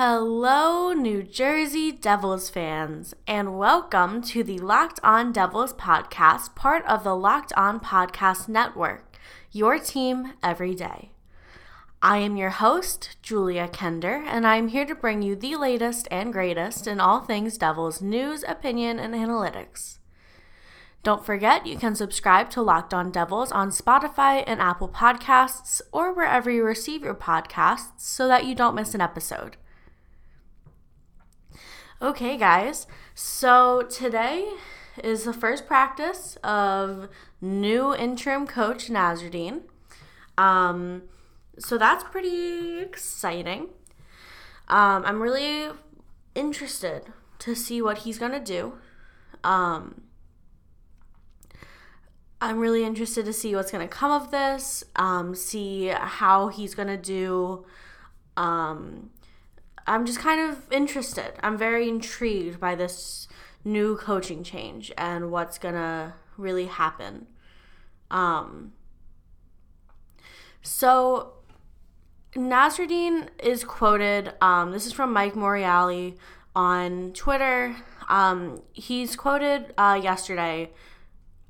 Hello, New Jersey Devils fans, and welcome to the Locked On Devils podcast, part of the Locked On Podcast Network, your team every day. I am your host, Julia Kender, and I am here to bring you the latest and greatest in all things Devils news, opinion, and analytics. Don't forget, you can subscribe to Locked On Devils on Spotify and Apple Podcasts or wherever you receive your podcasts so that you don't miss an episode. Okay, guys, so today is the first practice of new interim coach Nasreddine. Um, so that's pretty exciting. Um, I'm really interested to see what he's gonna do. Um, I'm really interested to see what's gonna come of this. Um, see how he's gonna do. Um, I'm just kind of interested. I'm very intrigued by this new coaching change and what's gonna really happen. Um, so Nasreddine is quoted. Um, this is from Mike Morreale on Twitter. Um, he's quoted uh, yesterday.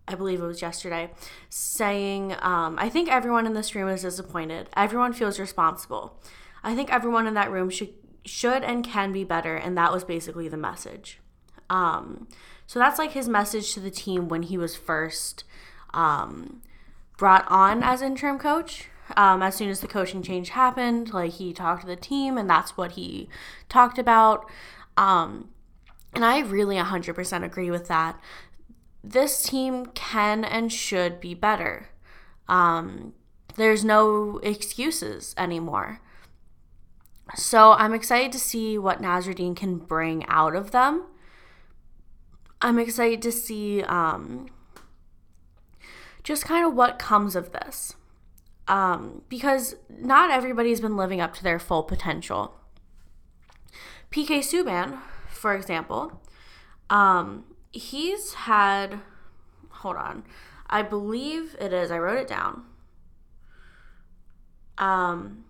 I believe it was yesterday, saying, um, I think everyone in this room is disappointed. Everyone feels responsible. I think everyone in that room should should and can be better, and that was basically the message. Um, so that's like his message to the team when he was first um, brought on as interim coach. Um, as soon as the coaching change happened, like he talked to the team, and that's what he talked about. Um, and I really 100% agree with that. This team can and should be better. Um, there's no excuses anymore. So I'm excited to see what Nasreddine can bring out of them. I'm excited to see um, just kind of what comes of this. Um, because not everybody's been living up to their full potential. PK Subban, for example, um, he's had, hold on, I believe it is, I wrote it down. Um,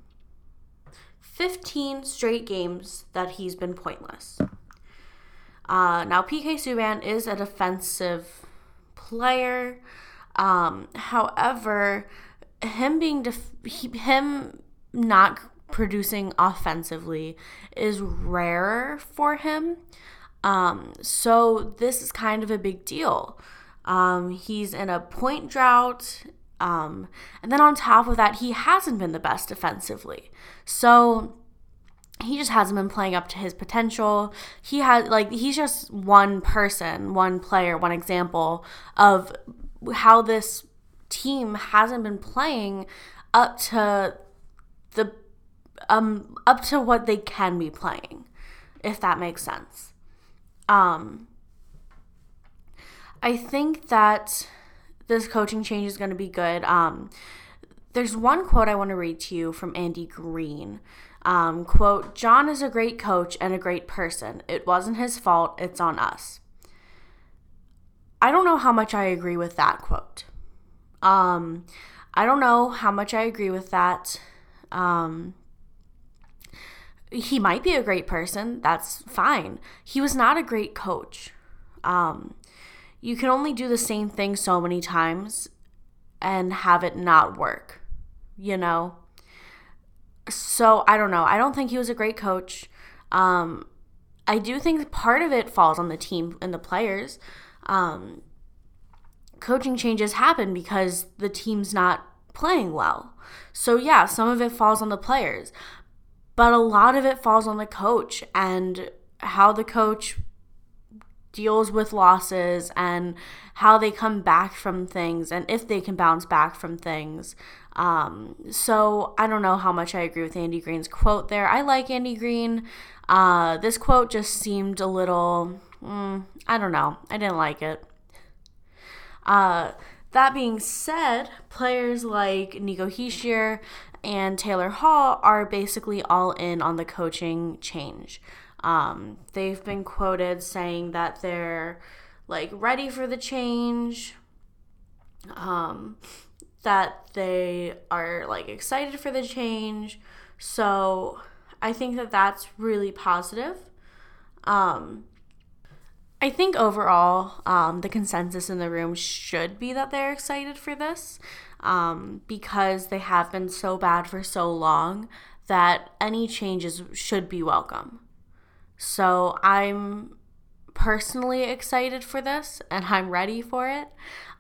15 straight games that he's been pointless. Uh, now, PK Subban is a defensive player. Um, however, him being def- he, him not producing offensively is rarer for him. Um, so this is kind of a big deal. Um, he's in a point drought um, and then on top of that, he hasn't been the best defensively. So he just hasn't been playing up to his potential. He has, like he's just one person, one player, one example of how this team hasn't been playing up to the um up to what they can be playing, if that makes sense. Um I think that this coaching change is going to be good. Um, there's one quote I want to read to you from Andy Greene. Um, quote, John is a great coach and a great person. It wasn't his fault, it's on us. I don't know how much I agree with that quote. Um, I don't know how much I agree with that. Um, he might be a great person. That's fine. He was not a great coach. Um, you can only do the same thing so many times and have it not work, you know? So I don't know. I don't think he was a great coach. Um, I do think part of it falls on the team and the players. Um, coaching changes happen because the team's not playing well. So, yeah, some of it falls on the players, but a lot of it falls on the coach and how the coach deals with losses and how they come back from things and if they can bounce back from things. Um, so I don't know how much I agree with Andy Greene's quote there. I like Andy Greene. Uh, this quote just seemed a little, mm, I don't know. I didn't like it. Uh, that being said, players like Nico Hischier and Taylor Hall are basically all in on the coaching change. Um, they've been quoted saying that they're like ready for the change, um, that they are like excited for the change. So I think that that's really positive. Um, I think overall, um, the consensus in the room should be that they're excited for this um, because they have been so bad for so long that any changes should be welcome. So I'm personally excited for this and I'm ready for it.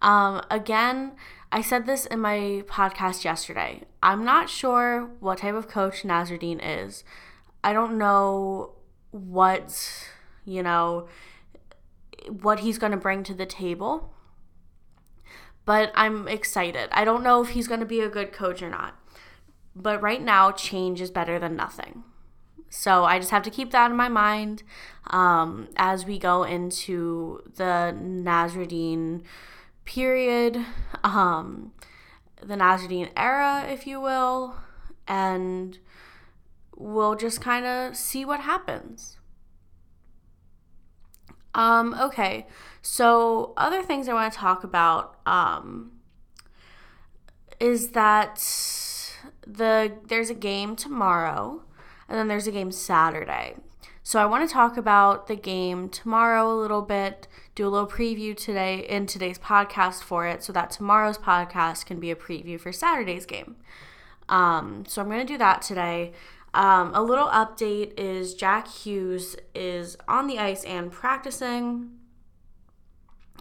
Um, again, I said this in my podcast yesterday. I'm not sure what type of coach Nasreddine is. I don't know what, you know, what he's going to bring to the table. But I'm excited. I don't know if he's going to be a good coach or not. But right now, change is better than nothing. So I just have to keep that in my mind um, as we go into the Nasreddine period, um, the Nasreddine era, if you will, and we'll just kind of see what happens. Um, okay, so other things I want to talk about um, is that the there's a game tomorrow, and then there's a game Saturday. So I want to talk about the game tomorrow a little bit, do a little preview today in today's podcast for it, so that tomorrow's podcast can be a preview for Saturday's game. Um, so I'm going to do that today. Um, a little update is Jack Hughes is on the ice and practicing.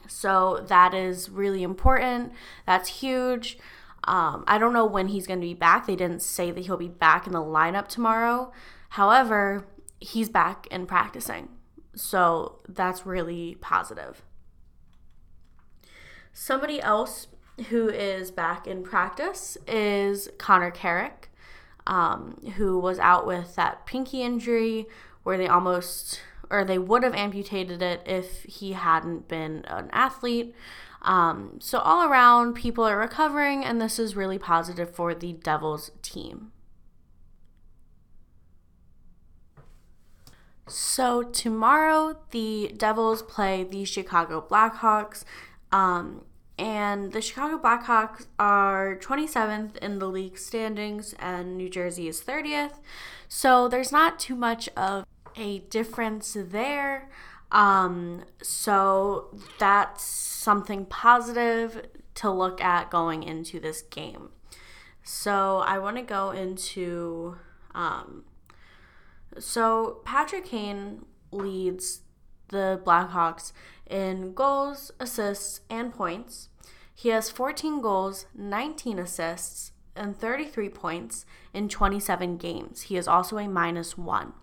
So that is really important. That's huge. Um, I don't know when he's going to be back. They didn't say that he'll be back in the lineup tomorrow. However, he's back and practicing. So that's really positive. Somebody else who is back in practice is Connor Carrick um, who was out with that pinky injury where they almost, or they would have amputated it if he hadn't been an athlete. Um, so, all around, people are recovering, and this is really positive for the Devils team. So, tomorrow, the Devils play the Chicago Blackhawks. Um, and the Chicago Blackhawks are 27th in the league standings, and New Jersey is 30th. So there's not too much of a difference there. Um, so that's something positive to look at going into this game. So I want to go into. Um, so Patrick Kane leads the Blackhawks in goals, assists, and points. He has 14 goals, 19 assists, and 33 points in 27 games. He is also a minus one.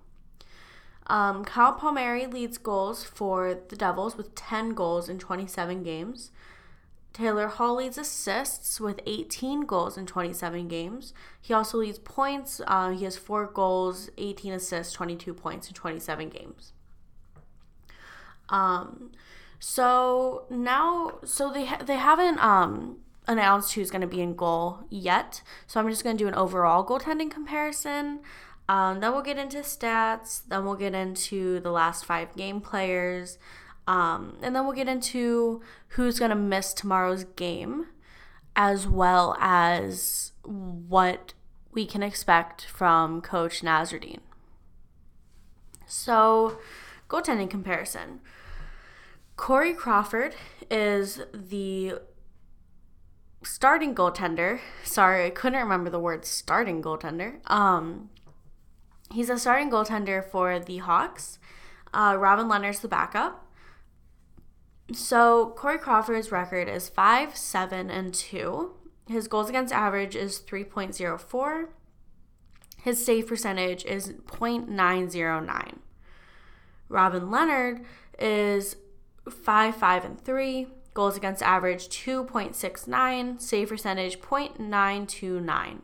Um, Kyle Palmieri leads goals for the Devils with 10 goals in 27 games. Taylor Hall leads assists with 18 goals in 27 games. He also leads points. Uh, he has 4 goals, 18 assists, 22 points in 27 games. Um, so now, so they ha- they haven't um announced who's going to be in goal yet. So I'm just going to do an overall goaltending comparison. Um, then we'll get into stats. Then we'll get into the last five game players. Um, and then we'll get into who's going to miss tomorrow's game, as well as what we can expect from Coach Nasreddine. So, goaltending comparison. Corey Crawford is the starting goaltender. Sorry, I couldn't remember the word starting goaltender. Um, he's a starting goaltender for the Hawks. Uh, Robin Lehner's the backup. So Corey Crawford's record is five, seven, and two. His goals against average is 3.04. His save percentage is 0.909. Robin Lehner is 5, 5, and 3. Goals against average 2.69. Save percentage 0.929.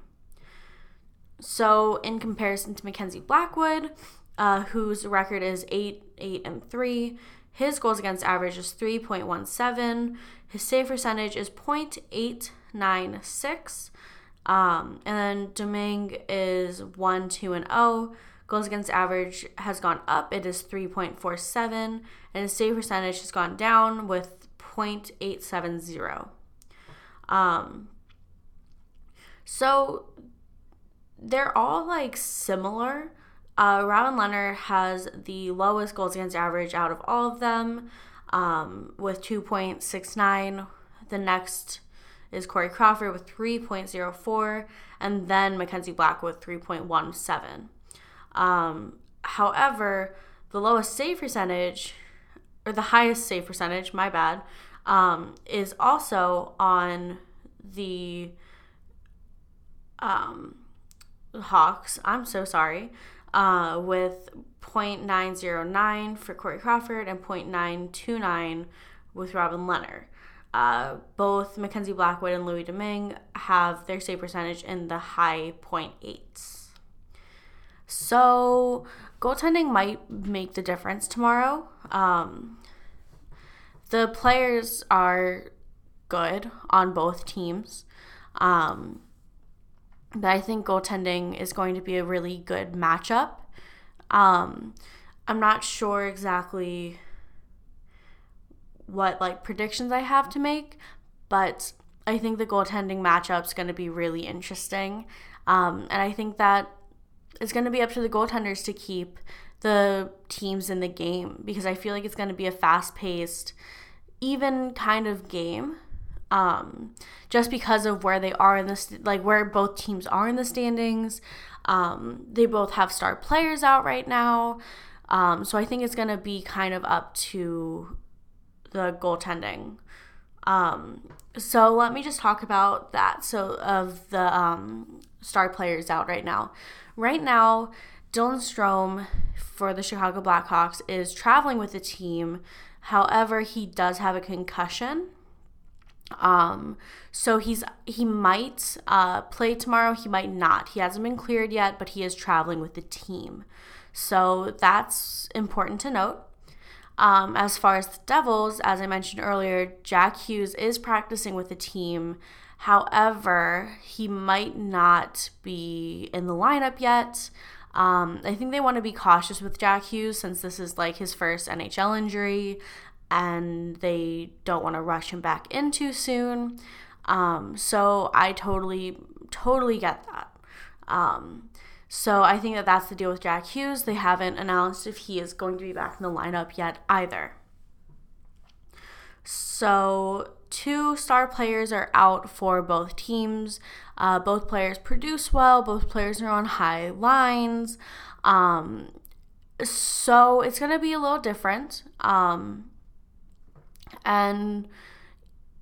So, in comparison to Mackenzie Blackwood, uh, whose record is 8, 8, and 3, his goals against average is 3.17. His save percentage is 0.896. Um, and then Domingue is 1, 2, and 0. Goals against average has gone up. It is 3.47, and his save percentage has gone down with 0.870. Um, so they're all like similar Uh, Robin Lehner has the lowest goals against average out of all of them um, with 2.69. The next is Corey Crawford with 3.04, and then Mackenzie Black with 3.17. Um, however, the lowest save percentage, or the highest save percentage, my bad, um, is also on the um, Hawks. I'm so sorry. Uh, with 0.909 for Corey Crawford and 0.929 with Robin Lehner. Uh, both Mackenzie Blackwood and Louis Domingue have their save percentage in the high 0.8s. So, goaltending might make the difference tomorrow. Um, the players are good on both teams. Um, but I think goaltending is going to be a really good matchup. Um, I'm not sure exactly what like predictions I have to make, but I think the goaltending matchup is going to be really interesting. Um, and I think that it's going to be up to the goaltenders to keep the teams in the game because I feel like it's going to be a fast paced, even kind of game. Um, just because of where they are in this, like where both teams are in the standings. Um, they both have star players out right now. Um, so I think it's going to be kind of up to the goaltending. Um, so let me just talk about that. So of the um, star players out right now. Right now, Dylan Strome for the Chicago Blackhawks is traveling with the team. However, he does have a concussion. Um, so he's he might uh, play tomorrow. He might not. He hasn't been cleared yet, but he is traveling with the team. So that's important to note. Um, as far as the Devils, as I mentioned earlier, Jack Hughes is practicing with the team. However, he might not be in the lineup yet. Um, I think they want to be cautious with Jack Hughes since this is like his first NHL injury and they don't want to rush him back in too soon. Um, so I totally, totally get that. Um, so I think that that's the deal with Jack Hughes. They haven't announced if he is going to be back in the lineup yet either. So two star players are out for both teams. Uh, both players produce well. Both players are on high lines. Um, so it's going to be a little different. Um, and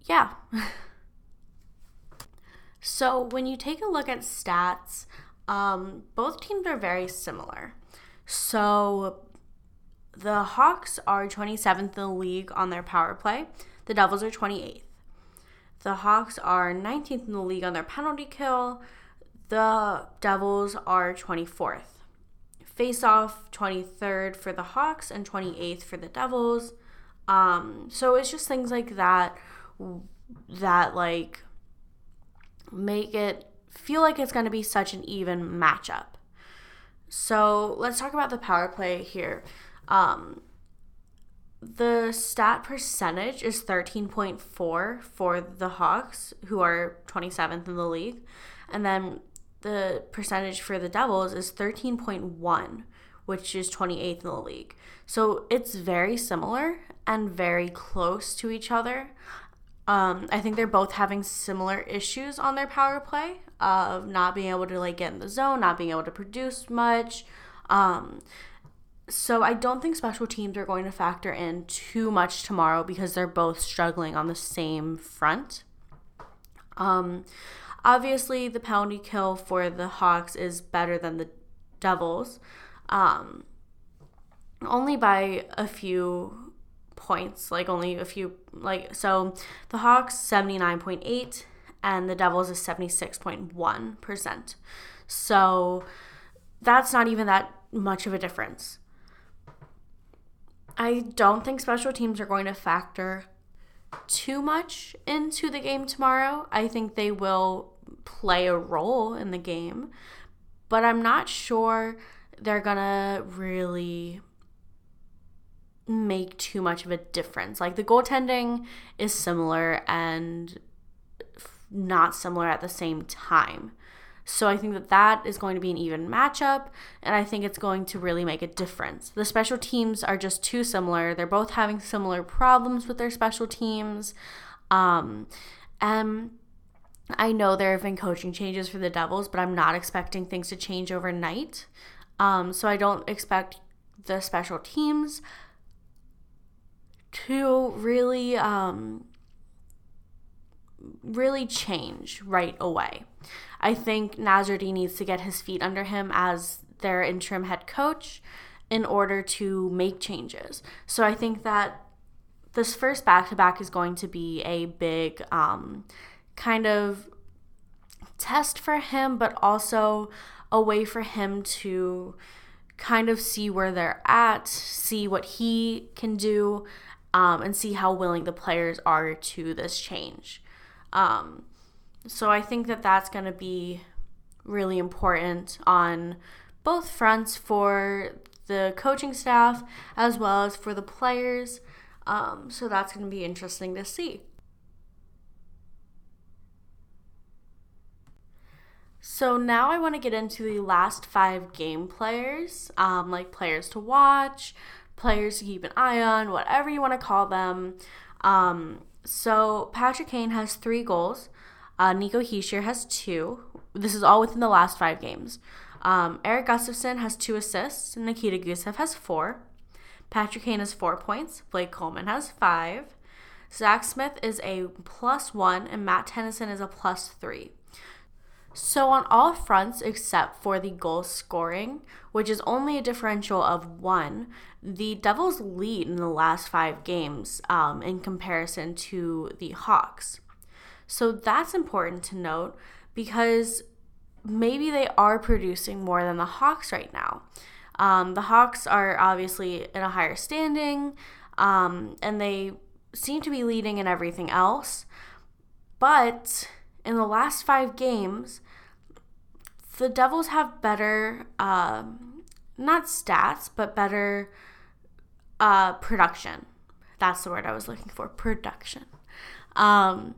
yeah. so when you take a look at stats, um, both teams are very similar. So the Hawks are 27th in the league on their power play. The Devils are 28th. The Hawks are 19th in the league on their penalty kill. The Devils are 24th. Face off 23rd for the Hawks and 28th for the Devils. Um, so it's just things like that that like make it feel like it's going to be such an even matchup. So let's talk about the power play here. Um, the stat percentage is 13.4 for the Hawks, who are 27th in the league. And then the percentage for the Devils is 13.1, which is 28th in the league. So it's very similar and very close to each other. Um, I think they're both having similar issues on their power play of not being able to like get in the zone, not being able to produce much. Um, so I don't think special teams are going to factor in too much tomorrow because they're both struggling on the same front. Um, obviously, the penalty kill for the Hawks is better than the Devils, um, only by a few points, like only a few, like, so the Hawks 79.8 and the Devils is 76.1%. So that's not even that much of a difference. I don't think special teams are going to factor too much into the game tomorrow. I think they will play a role in the game, but I'm not sure they're going to really make too much of a difference. Like the goaltending is similar and not similar at the same time. So I think that that is going to be an even matchup, and I think it's going to really make a difference. The special teams are just too similar. They're both having similar problems with their special teams. Um, and I know there have been coaching changes for the Devils, but I'm not expecting things to change overnight. Um, so I don't expect the special teams to really um, really change right away. I think Nasreddine needs to get his feet under him as their interim head coach in order to make changes. So I think that this first back to back is going to be a big um, kind of test for him, but also a way for him to kind of see where they're at, see what he can do, um, and see how willing the players are to this change. Um, so I think that that's going to be really important on both fronts for the coaching staff as well as for the players. Um, so that's going to be interesting to see. So now I want to get into the last five game players, um, like players to watch, players to keep an eye on, whatever you want to call them. Um, so Patrick Kane has three goals. Uh, Nico Hischier has two. This is all within the last five games. Um, Erik Gustafsson has two assists. Nikita Gusev has four. Patrick Kane has four points. Blake Coleman has five. Zack Smith is a plus one, and Matt Tennyson is a plus three. So, on all fronts except for the goal scoring, which is only a differential of one, the Devils lead in the last five games um, in comparison to the Hawks. So, that's important to note because maybe they are producing more than the Hawks right now. Um, the Hawks are obviously in a higher standing um, and they seem to be leading in everything else. But in the last five games, the Devils have better, um, not stats, but better uh, production. That's the word I was looking for production. Um,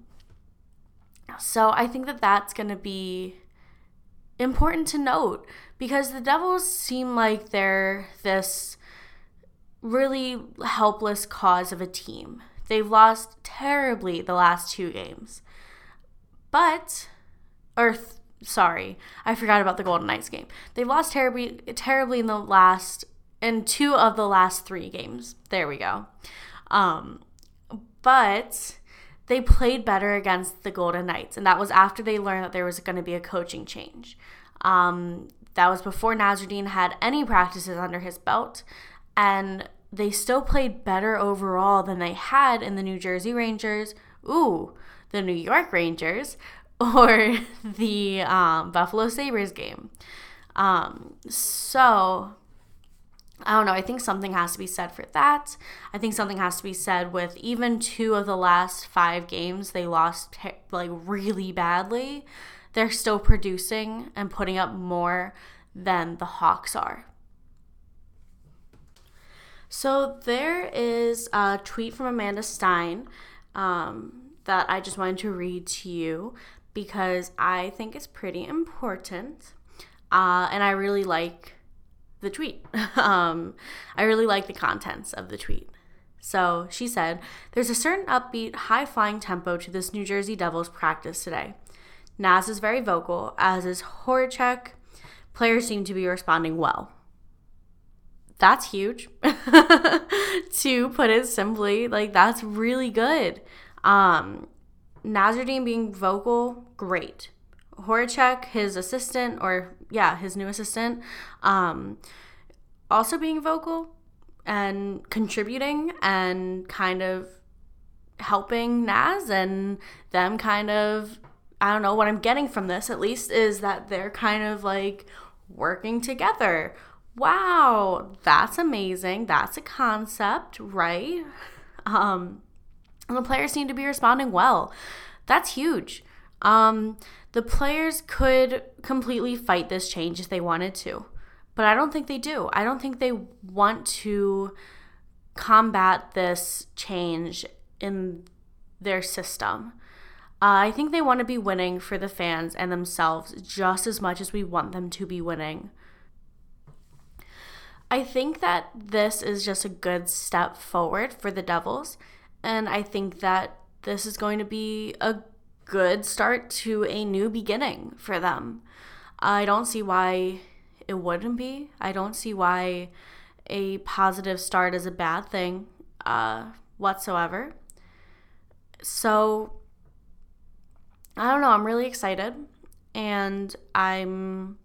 so I think that that's going to be important to note because the Devils seem like they're this really helpless cause of a team. They've lost terribly the last two games. But, or sorry, I forgot about the Golden Knights game. They lost terribly, terribly in the last, in two of the last three games. There we go. Um, but they played better against the Golden Knights, and that was after they learned that there was going to be a coaching change. Um, that was before Nasreddine had any practices under his belt, and they still played better overall than they had in the New Jersey Rangers. Ooh, the New York Rangers, or the um, Buffalo Sabres game. Um, so, I don't know. I think something has to be said for that. I think something has to be said with even two of the last five games they lost like really badly. They're still producing and putting up more than the Hawks are. So there is a tweet from Amanda Stein um, that I just wanted to read to you because I think it's pretty important. Uh, and I really like the tweet. um, I really like the contents of the tweet. So she said, There's a certain upbeat, high flying tempo to this New Jersey Devils practice today. Naz is very vocal, as is Horachek. Players seem to be responding well. That's huge. to put it simply, like that's really good. Um, Nasreddine being vocal, great. Horachek, his assistant, or yeah, his new assistant, um, also being vocal and contributing and kind of helping Naz and them kind of I don't know what I'm getting from this at least is that they're kind of like working together. Wow, that's amazing. That's a concept, right? Um and the players seem to be responding well. That's huge. Um, the players could completely fight this change if they wanted to, but I don't think they do. I don't think they want to combat this change in their system. Uh, I think they want to be winning for the fans and themselves just as much as we want them to be winning. I think that this is just a good step forward for the Devils. And I think that this is going to be a good start to a new beginning for them. I don't see why it wouldn't be. I don't see why a positive start is a bad thing uh, whatsoever. So, I don't know. I'm really excited. And I'm.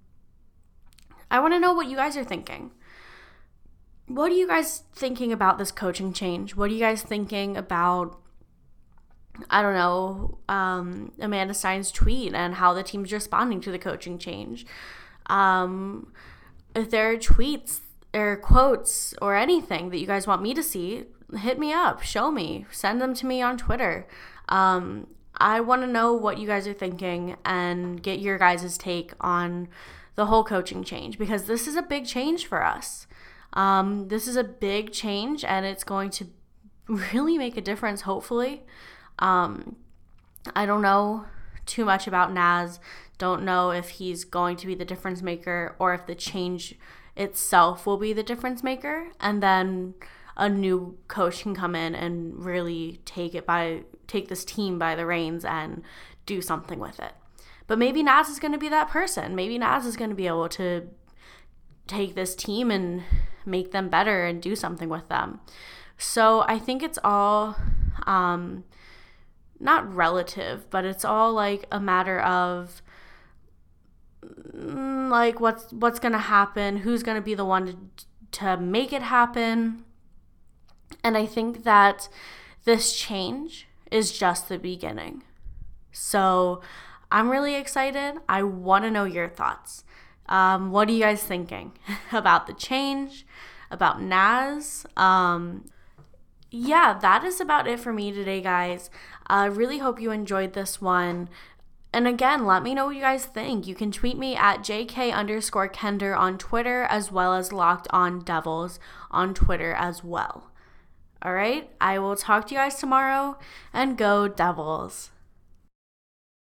I want to know what you guys are thinking what are you guys thinking about this coaching change? What are you guys thinking about I don't know, um, Amanda Stein's tweet and how the team's responding to the coaching change. Um, if there are tweets or quotes or anything that you guys want me to see, hit me up, show me, send them to me on Twitter. Um, I want to know what you guys are thinking and get your guys' take on the whole coaching change because this is a big change for us. Um, this is a big change and it's going to really make a difference, hopefully. Um, I don't know too much about Naz. Don't know if he's going to be the difference maker or if the change itself will be the difference maker. And then a new coach can come in and really take it by take this team by the reins and do something with it. But maybe Naz is going to be that person. Maybe Naz is going to be able to take this team and make them better and do something with them. So I think it's all um, not relative, but it's all like a matter of mm, like what's what's gonna happen, who's gonna be the one to to make it happen. And I think that this change is just the beginning. So I'm really excited. I want to know your thoughts. Um, what are you guys thinking about the change, about Naz? Um, yeah, that is about it for me today, guys. I really hope you enjoyed this one. And again, let me know what you guys think. You can tweet me at JK underscore Kender on Twitter as well as Locked On Devils on Twitter as well. All right, I will talk to you guys tomorrow and go Devils.